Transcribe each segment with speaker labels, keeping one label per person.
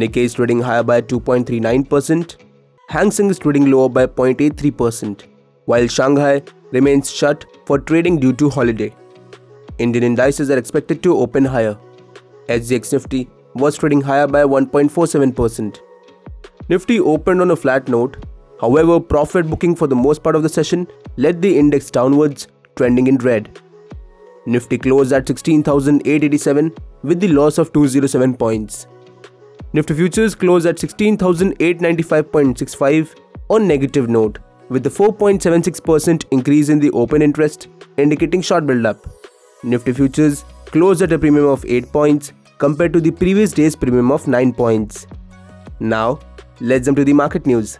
Speaker 1: Nikkei is trading higher by 2.39%, Hang Seng is trading lower by 0.83%, while Shanghai remains shut for trading due to holiday. Indian indices are expected to open higher. SGX Nifty was trading higher by 1.47%. Nifty opened on a flat note, however, profit booking for the most part of the session led the index downwards, trending in red. Nifty closed at 16,887 with the loss of 207 points. Nifty futures closed at 16,895.65 on negative note with the 4.76% increase in the open interest indicating short build-up. Nifty futures closed at a premium of 8 points compared to the previous day's premium of 9 points. Now, let's jump to the market news.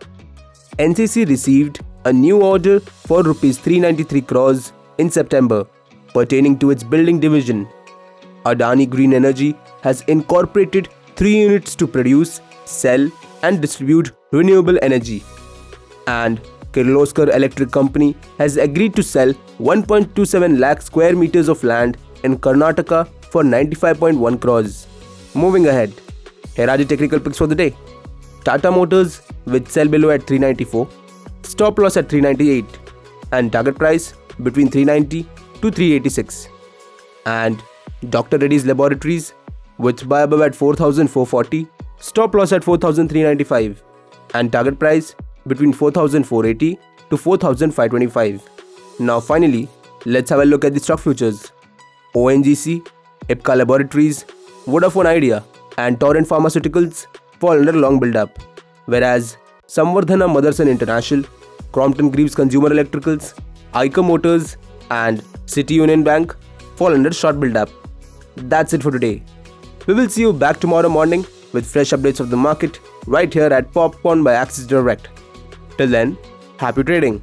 Speaker 1: NCC received a new order for rupees 393 crores in September pertaining to its building division. Adani Green Energy has incorporated three units to produce, sell, and distribute renewable energy. And Kirloskar Electric Company has agreed to sell 1.27 lakh square meters of land in Karnataka for 95.1 crores. Moving ahead, here are the technical picks for the day. Tata Motors with sell below at 394, stop loss at 398, and target price between 390 to 386. And Dr. Reddy's Laboratories with buy above at 4440, stop loss at 4395, and target price between 4480 to 4525. Now finally, let's have a look at the stock futures. ONGC, Ipca Laboratories, Vodafone Idea, and Torrent Pharmaceuticals fall under long build-up, whereas Samvardhana Motherson International, Crompton Greaves Consumer Electricals, Eicher Motors, and City Union Bank fall under short build-up. That's it for today. We will see you back tomorrow morning with fresh updates of the market right here at Popcorn by Axis Direct. Till then, happy trading.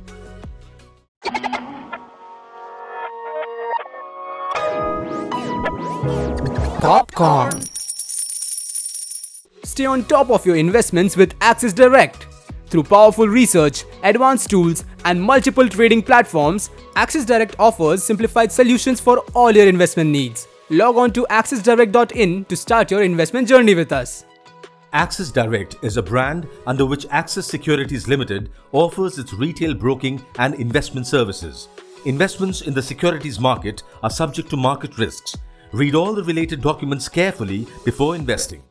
Speaker 2: Popcorn.
Speaker 3: Stay on top of your investments with Axis Direct. Through powerful research, advanced tools, and multiple trading platforms, Axis Direct offers simplified solutions for all your investment needs. Log on to axisdirect.in to start your investment journey with us.
Speaker 4: Axis Direct is a brand under which Axis Securities Limited offers its retail broking and investment services. Investments in the securities market are subject to market risks. Read all the related documents carefully before investing.